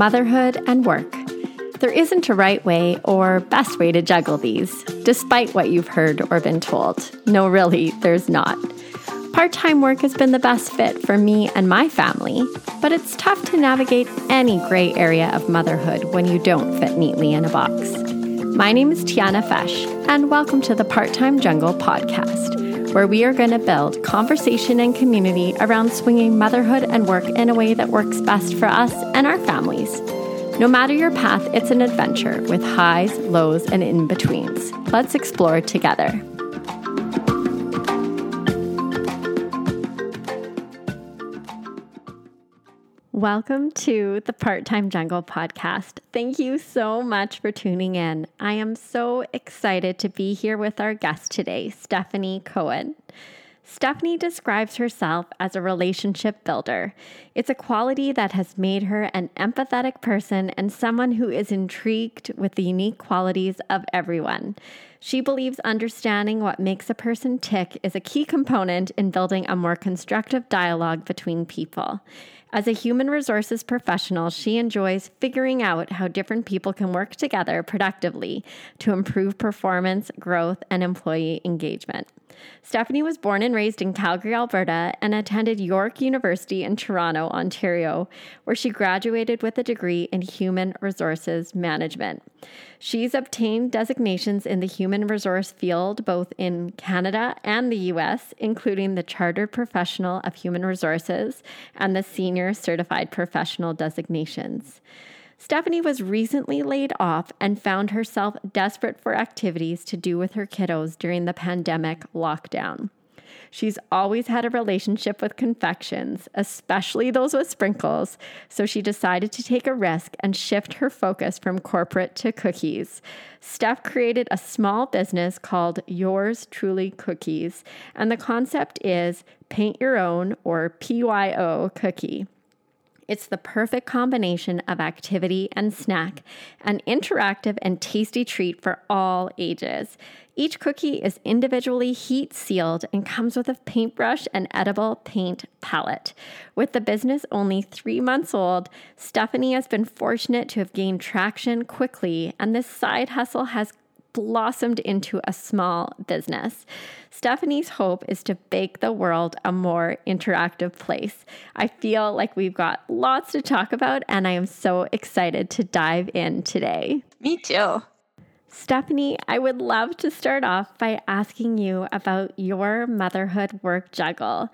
Motherhood and work. There isn't a right way or best way to juggle these, despite what you've heard or been told. No, really, there's not. Part time work has been the best fit for me and my family, but it's tough to navigate any gray area of motherhood when you don't fit neatly in a box. My name is Tiana Fesh, and welcome to the Part Time Jungle podcast, where we are going to build conversation and community around swinging motherhood and work in a way that works best for us and our families. No matter your path, it's an adventure with highs, lows, and in betweens. Let's explore together. Welcome to the Part Time Jungle podcast. Thank you so much for tuning in. I am so excited to be here with our guest today, Stephanie Cohen. Stephanie describes herself as a relationship builder. It's a quality that has made her an empathetic person and someone who is intrigued with the unique qualities of everyone. She believes understanding what makes a person tick is a key component in building a more constructive dialogue between people. As a human resources professional, she enjoys figuring out how different people can work together productively to improve performance, growth, and employee engagement. Stephanie was born and raised in Calgary, Alberta, and attended York University in Toronto, Ontario, where she graduated with a degree in human resources management. She's obtained designations in the human resource field both in Canada and the US, including the Chartered Professional of Human Resources and the Senior Certified Professional designations. Stephanie was recently laid off and found herself desperate for activities to do with her kiddos during the pandemic lockdown. She's always had a relationship with confections, especially those with sprinkles, so she decided to take a risk and shift her focus from corporate to cookies. Steph created a small business called Yours Truly Cookies, and the concept is paint your own or PYO cookie. It's the perfect combination of activity and snack, an interactive and tasty treat for all ages. Each cookie is individually heat sealed and comes with a paintbrush and edible paint palette. With the business only three months old, Stephanie has been fortunate to have gained traction quickly, and this side hustle has blossomed into a small business. Stephanie's hope is to make the world a more interactive place. I feel like we've got lots to talk about, and I am so excited to dive in today. Me too. Stephanie, I would love to start off by asking you about your motherhood work juggle.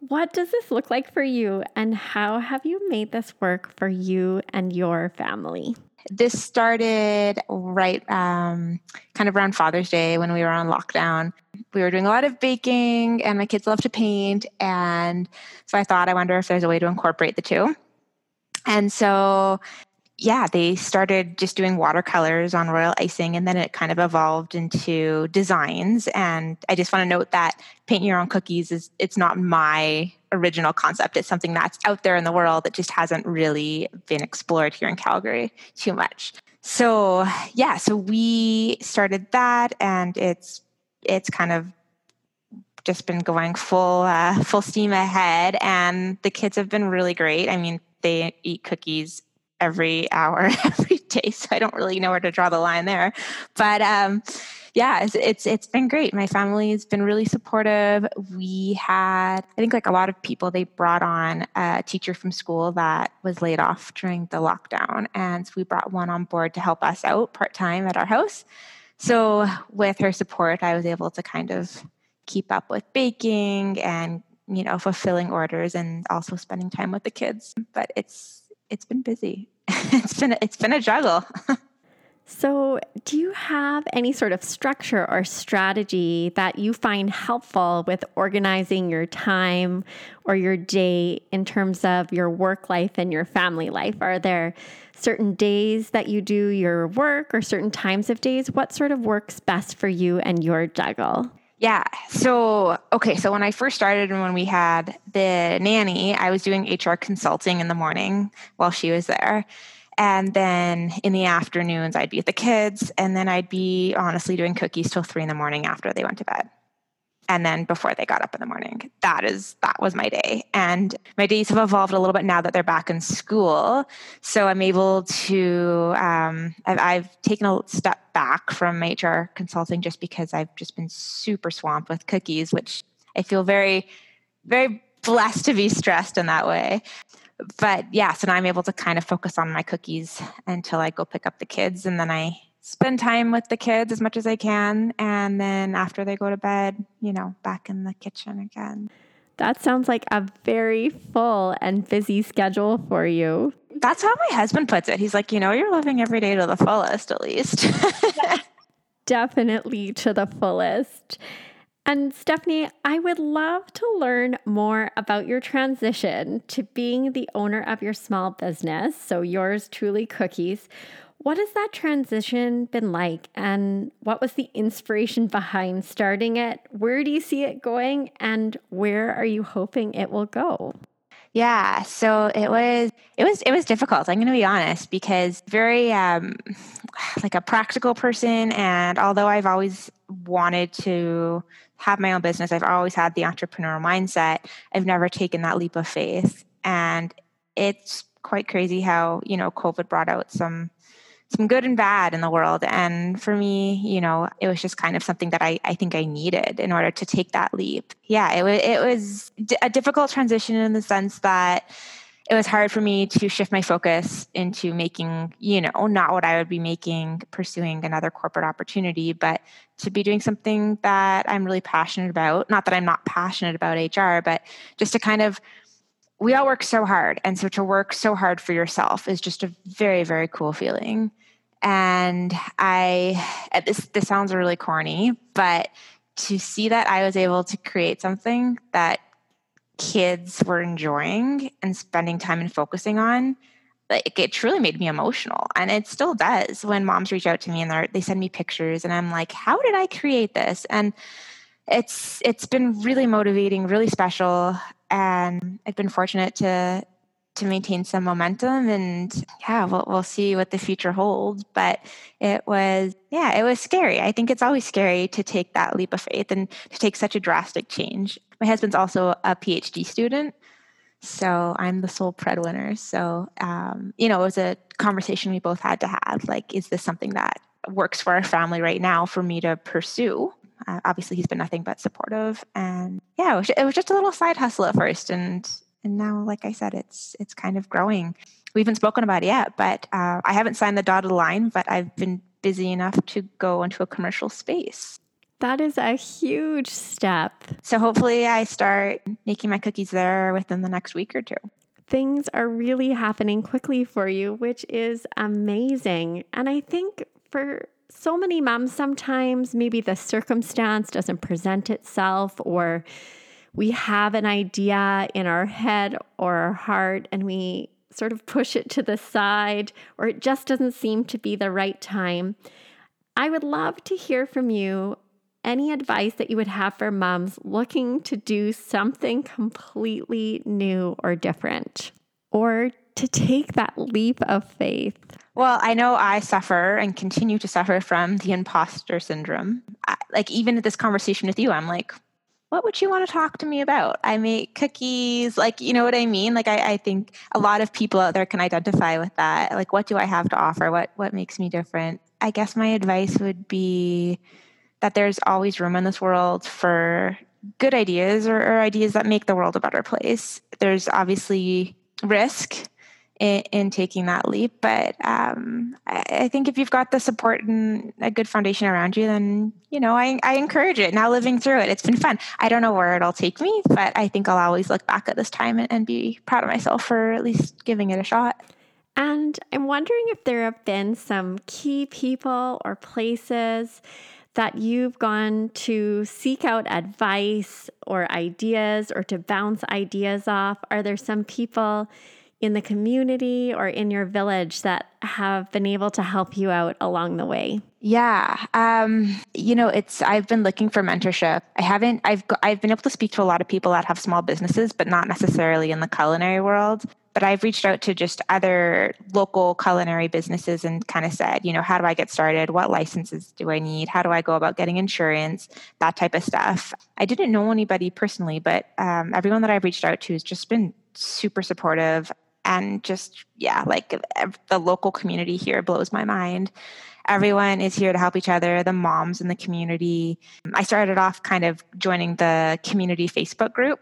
What does this look like for you, and how have you made this work for you and your family? This started right um, kind of around Father's Day when we were on lockdown. We were doing a lot of baking, and my kids love to paint. And so I thought, I wonder if there's a way to incorporate the two. And so yeah, they started just doing watercolors on royal icing and then it kind of evolved into designs. And I just want to note that paint your own cookies is it's not my original concept. It's something that's out there in the world that just hasn't really been explored here in Calgary too much. So yeah, so we started that and it's it's kind of just been going full uh, full steam ahead and the kids have been really great. I mean, they eat cookies every hour every day so i don't really know where to draw the line there. But um, yeah it's, it's it's been great. My family has been really supportive. We had i think like a lot of people they brought on a teacher from school that was laid off during the lockdown and we brought one on board to help us out part-time at our house. So with her support i was able to kind of keep up with baking and you know fulfilling orders and also spending time with the kids. But it's it's been busy. it's been it's been a juggle. So, do you have any sort of structure or strategy that you find helpful with organizing your time or your day in terms of your work life and your family life? Are there certain days that you do your work or certain times of days? What sort of works best for you and your juggle? Yeah. So, okay. So, when I first started and when we had the nanny, I was doing HR consulting in the morning while she was there. And then in the afternoons, I'd be with the kids. And then I'd be honestly doing cookies till three in the morning after they went to bed. And then before they got up in the morning. That is, that was my day. And my days have evolved a little bit now that they're back in school. So I'm able to, um, I've, I've taken a step back from HR consulting just because I've just been super swamped with cookies, which I feel very, very blessed to be stressed in that way but yeah, so now I'm able to kind of focus on my cookies until I go pick up the kids. And then I spend time with the kids as much as I can. And then after they go to bed, you know, back in the kitchen again. That sounds like a very full and busy schedule for you. That's how my husband puts it. He's like, you know, you're living every day to the fullest, at least. Definitely to the fullest. And Stephanie, I would love to learn more about your transition to being the owner of your small business. So, yours truly cookies. What has that transition been like? And what was the inspiration behind starting it? Where do you see it going? And where are you hoping it will go? Yeah, so it was it was it was difficult. I'm going to be honest because very um like a practical person and although I've always wanted to have my own business, I've always had the entrepreneurial mindset. I've never taken that leap of faith and it's quite crazy how, you know, COVID brought out some some good and bad in the world. And for me, you know, it was just kind of something that I, I think I needed in order to take that leap. Yeah, it was, it was a difficult transition in the sense that it was hard for me to shift my focus into making, you know, not what I would be making pursuing another corporate opportunity, but to be doing something that I'm really passionate about. Not that I'm not passionate about HR, but just to kind of we all work so hard. And so to work so hard for yourself is just a very, very cool feeling. And I, uh, this, this sounds really corny, but to see that I was able to create something that kids were enjoying and spending time and focusing on, like it truly made me emotional. And it still does when moms reach out to me and they send me pictures and I'm like, how did I create this? And it's it's been really motivating, really special and I've been fortunate to to maintain some momentum and yeah we'll, we'll see what the future holds. But it was yeah it was scary. I think it's always scary to take that leap of faith and to take such a drastic change. My husband's also a phd student so i'm the sole breadwinner. So um, you know it was a conversation we both had to have like is this something that works for our family right now for me to pursue uh, obviously, he's been nothing but supportive, and yeah, it was, it was just a little side hustle at first, and and now, like I said, it's it's kind of growing. We haven't spoken about it yet, but uh, I haven't signed the dotted line, but I've been busy enough to go into a commercial space. That is a huge step. So hopefully, I start making my cookies there within the next week or two. Things are really happening quickly for you, which is amazing. And I think for so many moms, sometimes maybe the circumstance doesn't present itself, or we have an idea in our head or our heart and we sort of push it to the side, or it just doesn't seem to be the right time. I would love to hear from you any advice that you would have for moms looking to do something completely new or different, or to take that leap of faith. Well, I know I suffer and continue to suffer from the imposter syndrome. I, like, even this conversation with you, I'm like, what would you want to talk to me about? I make cookies, like, you know what I mean? Like, I, I think a lot of people out there can identify with that. Like, what do I have to offer? What, what makes me different? I guess my advice would be that there's always room in this world for good ideas or, or ideas that make the world a better place. There's obviously risk in, in taking that leap. But um, I, I, think if you've got the support and a good foundation around you, then you know I, I encourage it. Now living through it, it's been fun. I don't know where it'll take me, but I think I'll always look back at this time and, and be proud of myself for at least giving it a shot. And I'm wondering if there have been some key people or places that you've gone to seek out advice or ideas or to bounce ideas off? Are there some people in the community or in your village that have been able to help you out along the way? Yeah, um, you know, it's I've been looking for mentorship. I haven't. I've I've been able to speak to a lot of people that have small businesses, but not necessarily in the culinary world. But I've reached out to just other local culinary businesses and kind of said, you know, how do I get started? What licenses do I need? How do I go about getting insurance? That type of stuff. I didn't know anybody personally, but um, everyone that I've reached out to has just been super supportive and just yeah like the local community here blows my mind everyone is here to help each other the moms in the community i started off kind of joining the community facebook group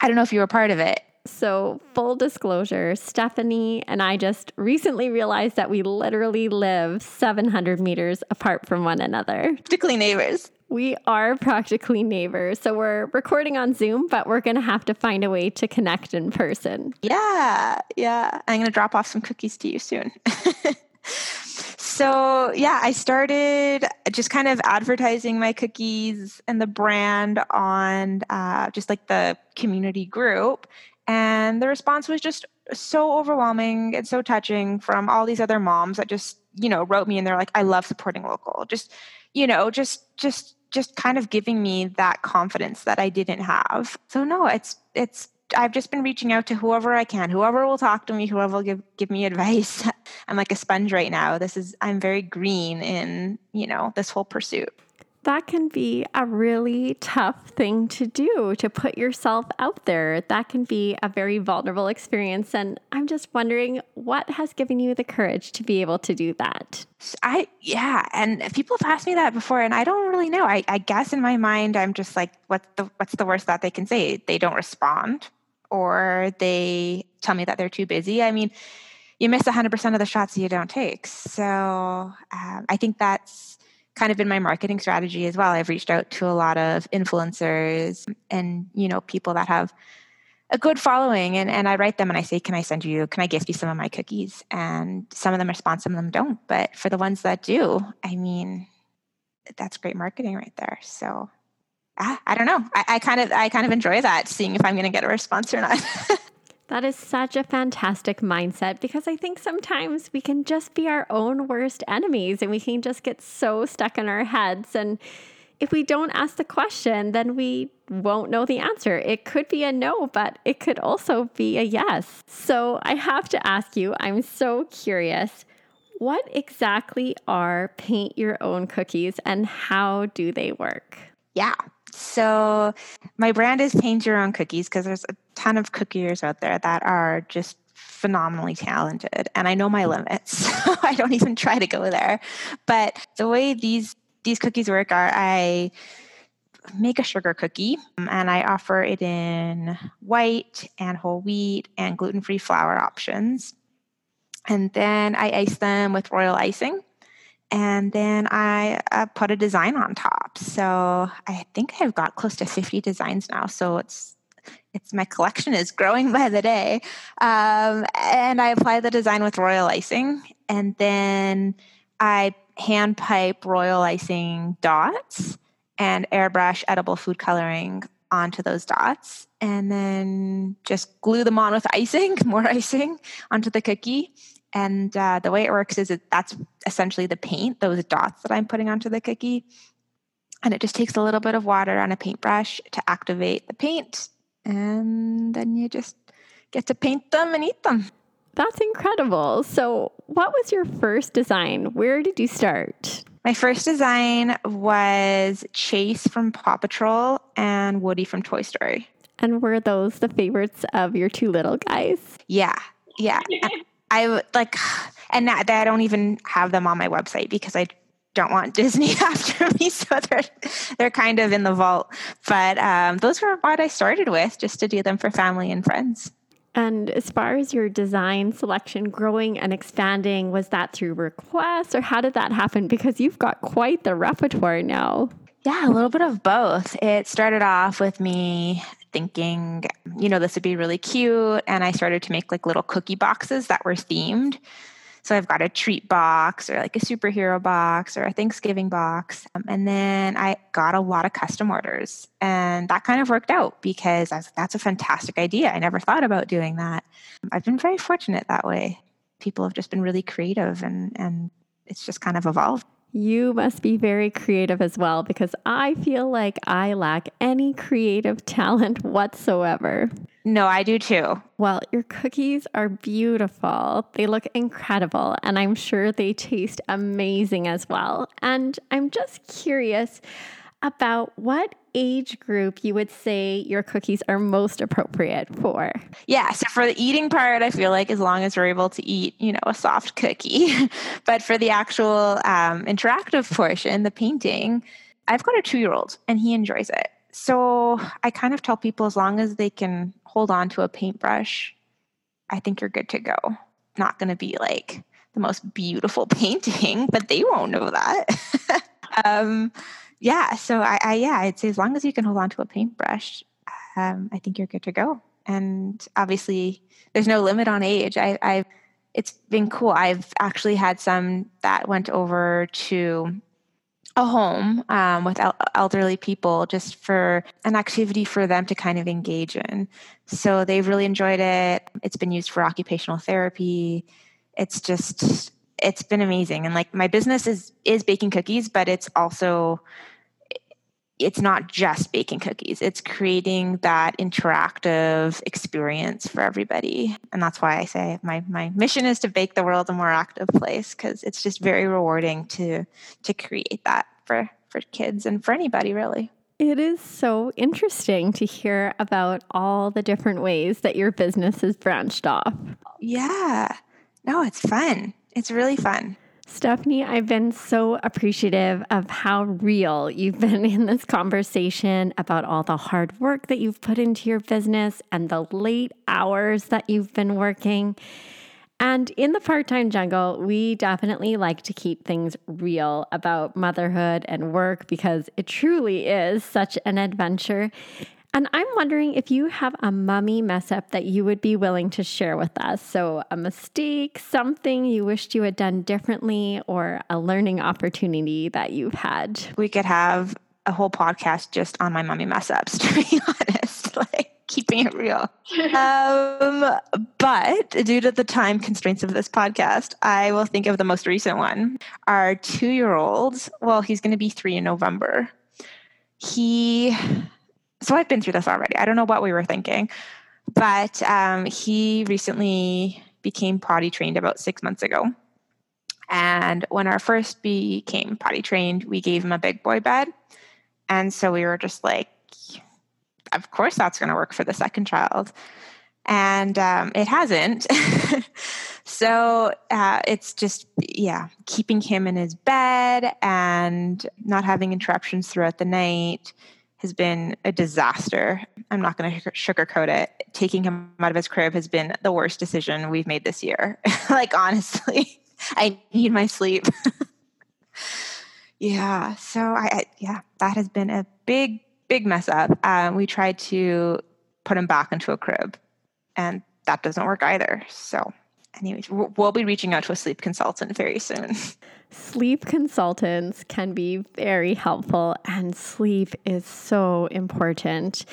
i don't know if you were part of it so, full disclosure, Stephanie and I just recently realized that we literally live 700 meters apart from one another. Practically neighbors. We are practically neighbors. So we're recording on Zoom, but we're going to have to find a way to connect in person. Yeah. Yeah. I'm going to drop off some cookies to you soon. so, yeah, I started just kind of advertising my cookies and the brand on uh, just like the community group. And the response was just so overwhelming and so touching from all these other moms that just, you know, wrote me and they're like, I love supporting local. Just, you know, just, just, just kind of giving me that confidence that I didn't have. So no, it's it's I've just been reaching out to whoever I can, whoever will talk to me, whoever will give give me advice. I'm like a sponge right now. This is I'm very green in, you know, this whole pursuit that can be a really tough thing to do to put yourself out there. That can be a very vulnerable experience. And I'm just wondering what has given you the courage to be able to do that? I, yeah. And people have asked me that before, and I don't really know. I, I guess in my mind, I'm just like, what's the, what's the worst that they can say? They don't respond or they tell me that they're too busy. I mean, you miss 100% of the shots you don't take. So um, I think that's, kind of in my marketing strategy as well. I've reached out to a lot of influencers and you know people that have a good following and, and i write them and i say can i send you can i gift you some of my cookies? And some of them respond some of them don't. But for the ones that do i mean that's great marketing right there. So ah, i don't know. I, I kind of i kind of enjoy that seeing if i'm going to get a response or not That is such a fantastic mindset because I think sometimes we can just be our own worst enemies and we can just get so stuck in our heads. And if we don't ask the question, then we won't know the answer. It could be a no, but it could also be a yes. So I have to ask you, I'm so curious. What exactly are paint your own cookies and how do they work? Yeah. So my brand is paint your own cookies because there's a ton of cookiers out there that are just phenomenally talented and I know my hmm. limits. So I don't even try to go there. But the way these these cookies work are I make a sugar cookie um, and I offer it in white and whole wheat and gluten-free flour options. And then I ice them with royal icing and then I uh, put a design on top. So I think I've got close to 50 designs now. So it's it's my collection is growing by the day. Um, and I apply the design with royal icing, and then I hand pipe royal icing dots and airbrush edible food coloring onto those dots and then just glue them on with icing, more icing onto the cookie. And uh, the way it works is that that's essentially the paint, those dots that I'm putting onto the cookie. And it just takes a little bit of water on a paintbrush to activate the paint. And then you just get to paint them and eat them. That's incredible. So, what was your first design? Where did you start? My first design was Chase from Paw Patrol and Woody from Toy Story. And were those the favorites of your two little guys? Yeah. Yeah. I like, and I don't even have them on my website because I don't want Disney after me, so they're they're kind of in the vault. But um, those were what I started with, just to do them for family and friends. And as far as your design selection growing and expanding, was that through requests or how did that happen? Because you've got quite the repertoire now. Yeah, a little bit of both. It started off with me thinking, you know, this would be really cute. And I started to make like little cookie boxes that were themed. So I've got a treat box or like a superhero box or a Thanksgiving box. Um, and then I got a lot of custom orders. And that kind of worked out because I was like, that's a fantastic idea. I never thought about doing that. I've been very fortunate that way. People have just been really creative and, and it's just kind of evolved. You must be very creative as well because I feel like I lack any creative talent whatsoever. No, I do too. Well, your cookies are beautiful. They look incredible, and I'm sure they taste amazing as well. And I'm just curious about what age group you would say your cookies are most appropriate for. Yeah, so for the eating part, I feel like as long as we're able to eat, you know, a soft cookie. but for the actual um, interactive portion, the painting, I've got a two year old and he enjoys it. So I kind of tell people as long as they can hold on to a paintbrush, I think you're good to go. Not going to be like the most beautiful painting, but they won't know that. um, yeah, so I, I, yeah, I'd say as long as you can hold on to a paintbrush, um, I think you're good to go. And obviously, there's no limit on age. I, I've it's been cool. I've actually had some that went over to a home um, with el- elderly people just for an activity for them to kind of engage in. So they've really enjoyed it. It's been used for occupational therapy. It's just it's been amazing. And like my business is is baking cookies but it's also it's not just baking cookies. It's creating that interactive experience for everybody. And that's why i say my my mission is to bake the world a more active place because it's just very rewarding to to create that for for kids and for anybody really. It is so interesting to hear about all the different ways that your business has branched off. Yeah. No it's fun it's really fun. Stephanie, I've been so appreciative of how real you've been in this conversation about all the hard work that you've put into your business and the late hours that you've been working. And in the part time jungle, we definitely like to keep things real about motherhood and work because it truly is such an adventure. And I'm wondering if you have a mummy mess up that you would be willing to share with us. So, a mistake, something you wished you had done differently, or a learning opportunity that you've had. We could have a whole podcast just on my mummy mess ups, to be honest. Like, keeping it real. um, but due to the time constraints of this podcast, I will think of the most recent one. Our two year old, well, he's going to be three in November. He so I've been through this already. I don't know what we were thinking, but um, he recently became potty trained about six months ago. And when our first became potty trained, we gave him a big boy bed. And so we were just like, of course that's going to work for the second child. And um, it hasn't. so uh, it's just, yeah, keeping him in his bed and not having interruptions throughout the night has been a disaster. I'm not going to sugarcoat it. Taking him out of his crib has been the worst decision we've made this year. like, honestly, I need my sleep. yeah. So, I, I, yeah, that has been a big, big mess up. Um, we tried to put him back into a crib, and that doesn't work either. So, anyways, we'll be reaching out to a sleep consultant very soon. Sleep consultants can be very helpful, and sleep is so important.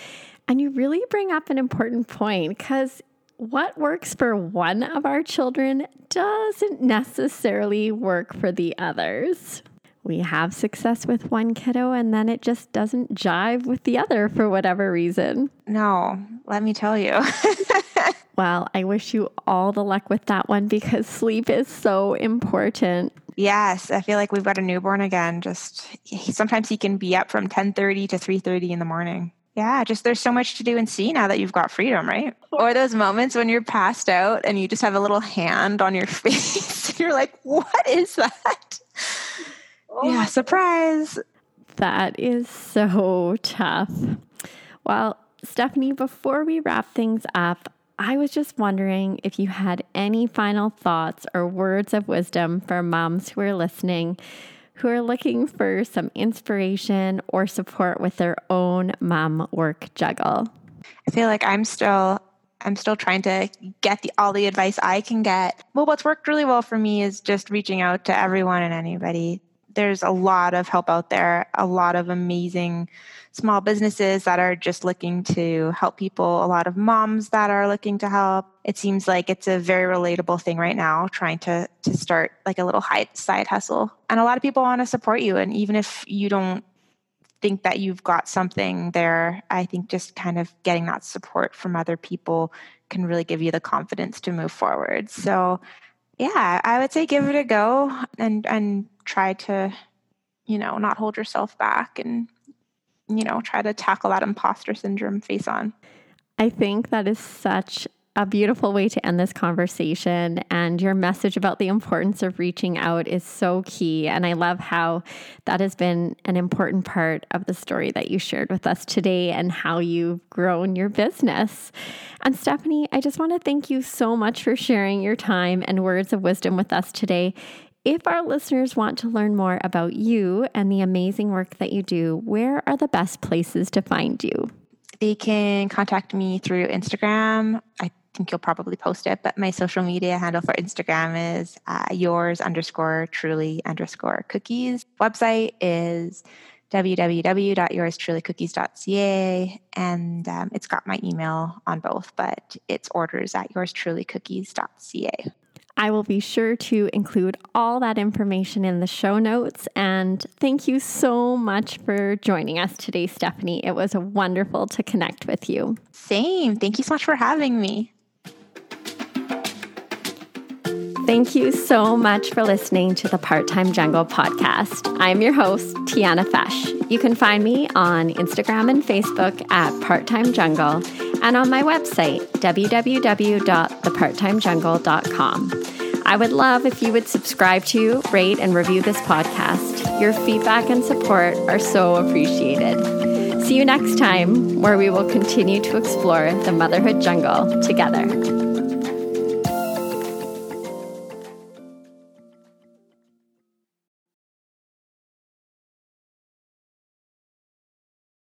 And you really bring up an important point because what works for one of our children doesn't necessarily work for the others. We have success with one kiddo and then it just doesn't jive with the other for whatever reason. No, let me tell you. well, I wish you all the luck with that one because sleep is so important. Yes, I feel like we've got a newborn again. Just sometimes he can be up from 10:30 to 3:30 in the morning. Yeah, just there's so much to do and see now that you've got freedom, right? Or those moments when you're passed out and you just have a little hand on your face and you're like, "What is that?" Oh yeah, surprise. That is so tough. Well, Stephanie, before we wrap things up, I was just wondering if you had any final thoughts or words of wisdom for moms who are listening who are looking for some inspiration or support with their own mom work juggle. I feel like I'm still I'm still trying to get the all the advice I can get. Well, what's worked really well for me is just reaching out to everyone and anybody. There's a lot of help out there, a lot of amazing small businesses that are just looking to help people, a lot of moms that are looking to help. It seems like it's a very relatable thing right now, trying to to start like a little side hustle. And a lot of people want to support you. And even if you don't think that you've got something there, I think just kind of getting that support from other people can really give you the confidence to move forward. So yeah, I would say give it a go and and try to, you know, not hold yourself back and you know, try to tackle that imposter syndrome face on. I think that is such a beautiful way to end this conversation. And your message about the importance of reaching out is so key. And I love how that has been an important part of the story that you shared with us today and how you've grown your business. And Stephanie, I just want to thank you so much for sharing your time and words of wisdom with us today. If our listeners want to learn more about you and the amazing work that you do, where are the best places to find you? They can contact me through Instagram. I think you'll probably post it, but my social media handle for Instagram is uh, yours underscore truly underscore cookies. Website is www.yourstrulycookies.ca and um, it's got my email on both, but it's orders at yourstrulycookies.ca. I will be sure to include all that information in the show notes. And thank you so much for joining us today, Stephanie. It was wonderful to connect with you. Same. Thank you so much for having me. Thank you so much for listening to the Part Time Jungle podcast. I'm your host, Tiana Fesh. You can find me on Instagram and Facebook at Part Time Jungle and on my website, www.theparttimejungle.com. I would love if you would subscribe to, rate, and review this podcast. Your feedback and support are so appreciated. See you next time, where we will continue to explore the motherhood jungle together.